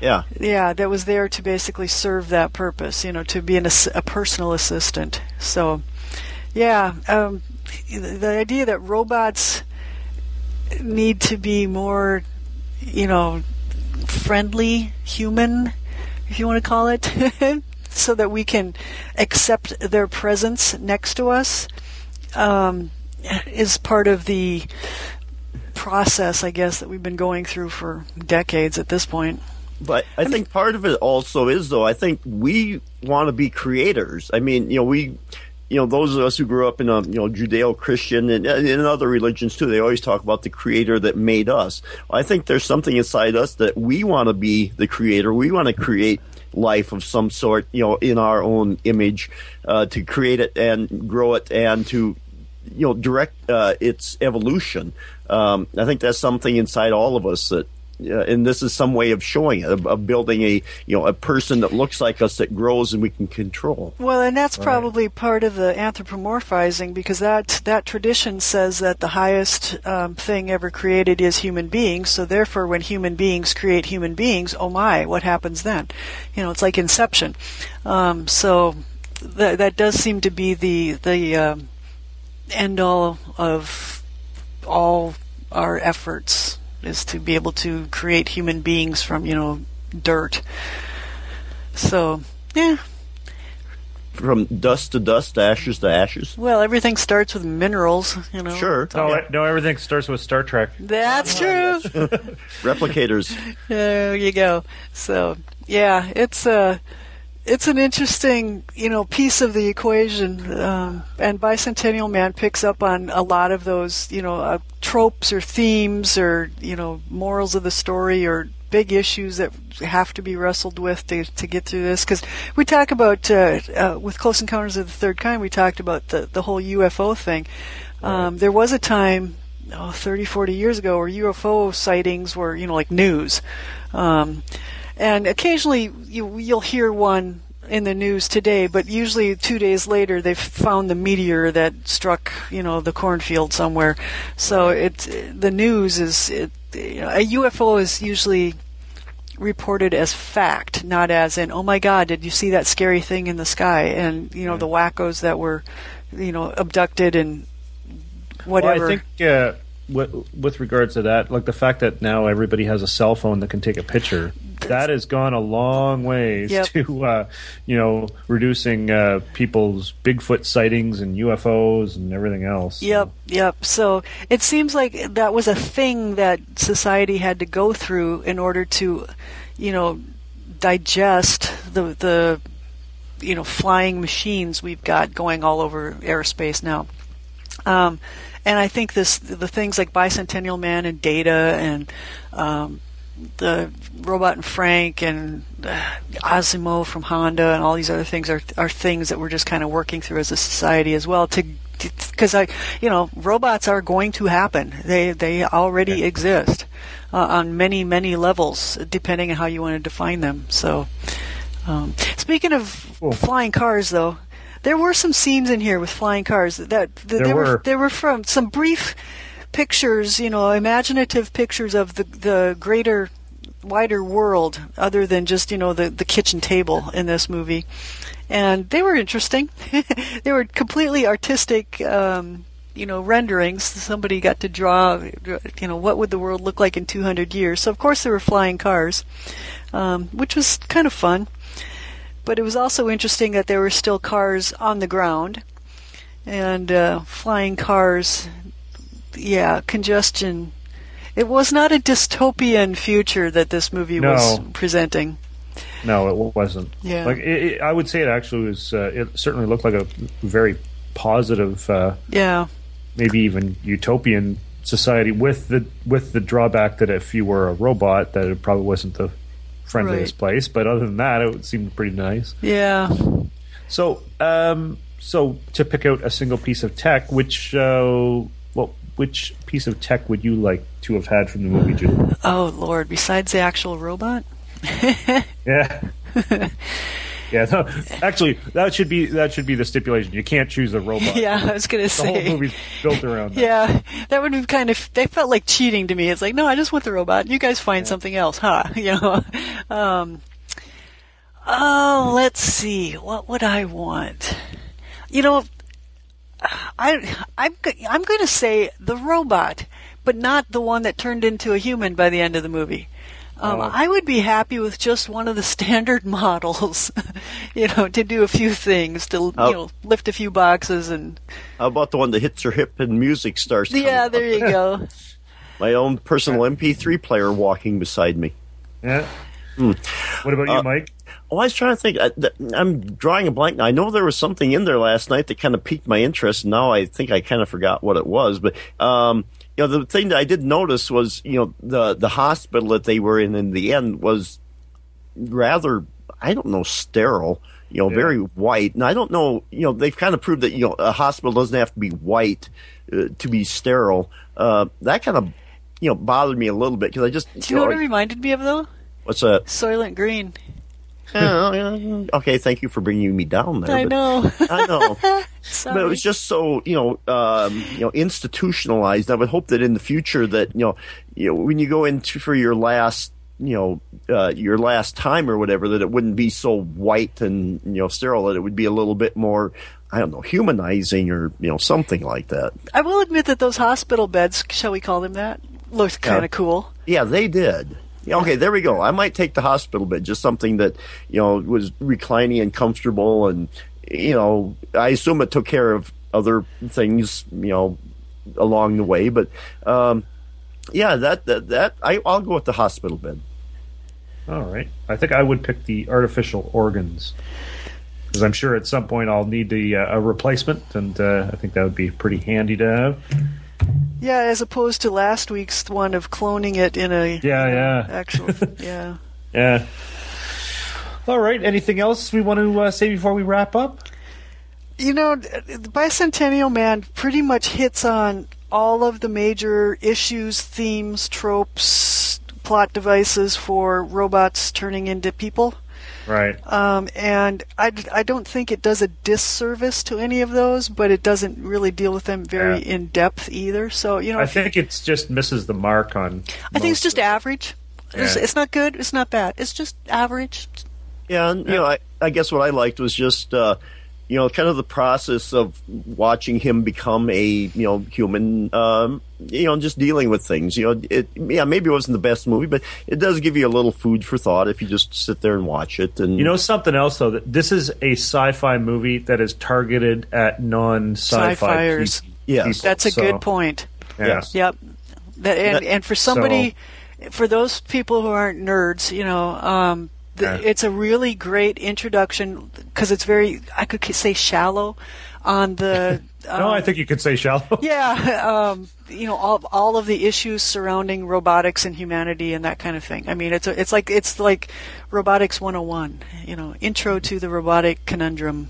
Yeah. yeah, that was there to basically serve that purpose, you know, to be an, a personal assistant. So, yeah, um, the the idea that robots need to be more, you know, friendly, human, if you want to call it, so that we can accept their presence next to us, um, is part of the process, I guess, that we've been going through for decades at this point. But I think part of it also is, though, I think we want to be creators. I mean, you know, we, you know, those of us who grew up in a, you know, Judeo-Christian and in other religions too, they always talk about the creator that made us. I think there's something inside us that we want to be the creator. We want to create life of some sort, you know, in our own image, uh, to create it and grow it and to, you know, direct uh, its evolution. Um, I think that's something inside all of us that uh, and this is some way of showing it, of, of, building a you know a person that looks like us that grows and we can control. Well, and that's right. probably part of the anthropomorphizing because that that tradition says that the highest um, thing ever created is human beings. So therefore, when human beings create human beings, oh my, what happens then? You know, it's like Inception. Um, so that that does seem to be the the um, end all of all our efforts is to be able to create human beings from you know dirt. So yeah. From dust to dust, ashes to ashes. Well, everything starts with minerals, you know. Sure. No, yeah. no, everything starts with Star Trek. That's true. Replicators. There you go. So yeah, it's uh it's an interesting, you know, piece of the equation, um, and Bicentennial Man picks up on a lot of those, you know, uh, tropes or themes or you know morals of the story or big issues that have to be wrestled with to, to get through this. Because we talk about uh, uh, with Close Encounters of the Third Kind, we talked about the the whole UFO thing. Um, there was a time, oh, 30, 40 years ago, where UFO sightings were, you know, like news. Um, and occasionally you, you'll hear one in the news today, but usually two days later they've found the meteor that struck, you know, the cornfield somewhere. So it the news is it, you know, a UFO is usually reported as fact, not as in oh my God, did you see that scary thing in the sky? And you know the wackos that were, you know, abducted and whatever. Well, I think. Uh, with, with regards to that, like the fact that now everybody has a cell phone that can take a picture, that has gone a long ways yep. to uh, you know reducing uh, people's Bigfoot sightings and UFOs and everything else. Yep, yep. So it seems like that was a thing that society had to go through in order to, you know, digest the the you know flying machines we've got going all over airspace now. Um, and I think this the things like Bicentennial Man and Data and um, the Robot and Frank and uh, ASIMO from Honda and all these other things are are things that we're just kind of working through as a society as well to because I you know robots are going to happen they they already yeah. exist uh, on many many levels depending on how you want to define them so um, speaking of cool. flying cars though there were some scenes in here with flying cars that, that there they were. were they were from some brief pictures, you know, imaginative pictures of the the greater wider world other than just, you know, the the kitchen table in this movie. And they were interesting. they were completely artistic um, you know renderings somebody got to draw you know what would the world look like in 200 years so of course there were flying cars um, which was kind of fun but it was also interesting that there were still cars on the ground and uh, flying cars yeah, congestion. It was not a dystopian future that this movie no. was presenting. No, it wasn't. Yeah, like it, it, I would say, it actually was. Uh, it certainly looked like a very positive. Uh, yeah, maybe even utopian society with the with the drawback that if you were a robot, that it probably wasn't the friendliest right. place. But other than that, it seemed pretty nice. Yeah. So, um, so to pick out a single piece of tech, which uh, well, which piece of tech would you like to have had from the movie, Julie? Oh Lord! Besides the actual robot. yeah. Yeah, no, actually, that should be that should be the stipulation. You can't choose a robot. Yeah, I was gonna the say the whole movie's built around. That. Yeah, that would be kind of. They felt like cheating to me. It's like, no, I just want the robot. You guys find yeah. something else, huh? You know. Um, oh, let's see. What would I want? You know, I, I'm, I'm going to say the robot, but not the one that turned into a human by the end of the movie. Um, uh, I would be happy with just one of the standard models, you know, to do a few things, to uh, you know, lift a few boxes and. How about the one that hits your hip and music starts? Yeah, there you go. My own personal MP3 player walking beside me. Yeah. Hmm. What about you, uh, Mike? Oh, I was trying to think. I, am drawing a blank. I know there was something in there last night that kind of piqued my interest. Now I think I kind of forgot what it was. But um, you know, the thing that I did notice was, you know, the the hospital that they were in in the end was rather, I don't know, sterile. You know, yeah. very white. And I don't know. You know, they've kind of proved that you know a hospital doesn't have to be white uh, to be sterile. Uh, that kind of you know bothered me a little bit because I just Do you know what it reminded me of though? what's that? Soylent Green. Okay, thank you for bringing me down there. I know. I know. But it was just so you know, um, you know, institutionalized. I would hope that in the future that you know, you know, when you go into for your last, you know, uh, your last time or whatever, that it wouldn't be so white and you know sterile. That it would be a little bit more, I don't know, humanizing or you know something like that. I will admit that those hospital beds, shall we call them that, looked kind of cool. Yeah, they did. Okay, there we go. I might take the hospital bed, just something that you know was reclining and comfortable, and you know, I assume it took care of other things, you know, along the way. But um, yeah, that that, that I, I'll go with the hospital bed. All right. I think I would pick the artificial organs because I'm sure at some point I'll need the, uh, a replacement, and uh, I think that would be pretty handy to have. Yeah, as opposed to last week's one of cloning it in a Yeah, yeah, actual. yeah. yeah. All right. Anything else we want to uh, say before we wrap up? You know, the Bicentennial Man pretty much hits on all of the major issues, themes, tropes, plot devices for robots turning into people. Right. Um, and i don't think it does a disservice to any of those, but it doesn't really deal with them very Yeah. in depth either. So, you know, I think it just misses the mark on. I think it's just of it. average. It's, Yeah. it's not good. It's not bad. It's just average. Yeah, and you know, I, I guess what I liked was just uh, you know, kind of the process of watching him become a you know human. Um, you know, just dealing with things. You know, it yeah, maybe it wasn't the best movie, but it does give you a little food for thought if you just sit there and watch it. And You know something else though that this is a sci-fi movie that is targeted at non-sci-fi Sci-fiers. pe- Yes. people. That's a So, good point. Yes. Yep. That, and, That- and for somebody, for those people who aren't nerds, you know, um, the, Yeah. it's a really great introduction because it's very, I could say shallow on the. No, um, I think you could say shallow. Yeah, um, you know all all of the issues surrounding robotics and humanity and that kind of thing. I mean, it's a, it's like it's like robotics 101. You know, intro to the robotic conundrum.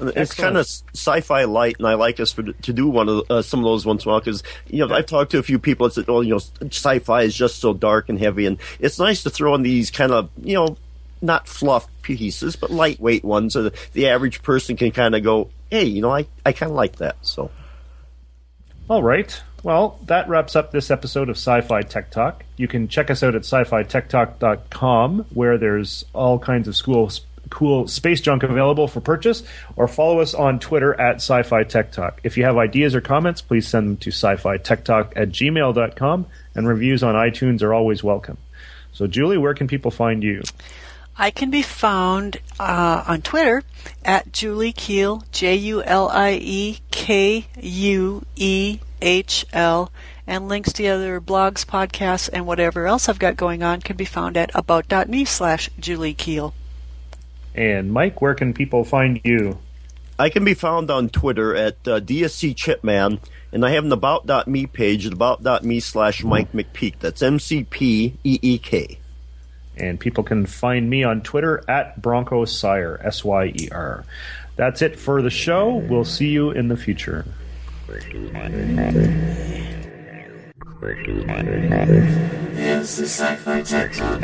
It's Excellent. kind of sci-fi light, and I like us for, to do one of the, uh, some of those once in a while because you know I've talked to a few people that said, "Oh, you know, sci-fi is just so dark and heavy," and it's nice to throw in these kind of you know not fluff pieces, but lightweight ones, so the, average person can kind of go, "Hey, you know, I I kind of like that." So All right. Well, that wraps up this episode of Sci-Fi Tech Talk. You can check us out at sci-fi-tech-talk.com, where there's all kinds of school, cool space junk available for purchase, or follow us on Twitter at Sci-Fi Tech Talk. If you have ideas or comments, please send them to sci-fi tech talk at gmail.com, and reviews on iTunes are always welcome. So, Julie, where can people find you? I can be found uh, on Twitter at Julie Kuehl, J U L I E K U E H L, and links to the other blogs, podcasts, and whatever else I've got going on can be found at about.me slash Julie Kuehl. And Mike, where can people find you? I can be found on Twitter at uh, DSC Chipman, and I have an about.me page at about.me slash Mike McPeek. That's M C P E E K. And people can find me on Twitter at Bronco Syer, S Y E R. That's it for the show. We'll see you in the future. It's the Sci-Fi Tech Talk.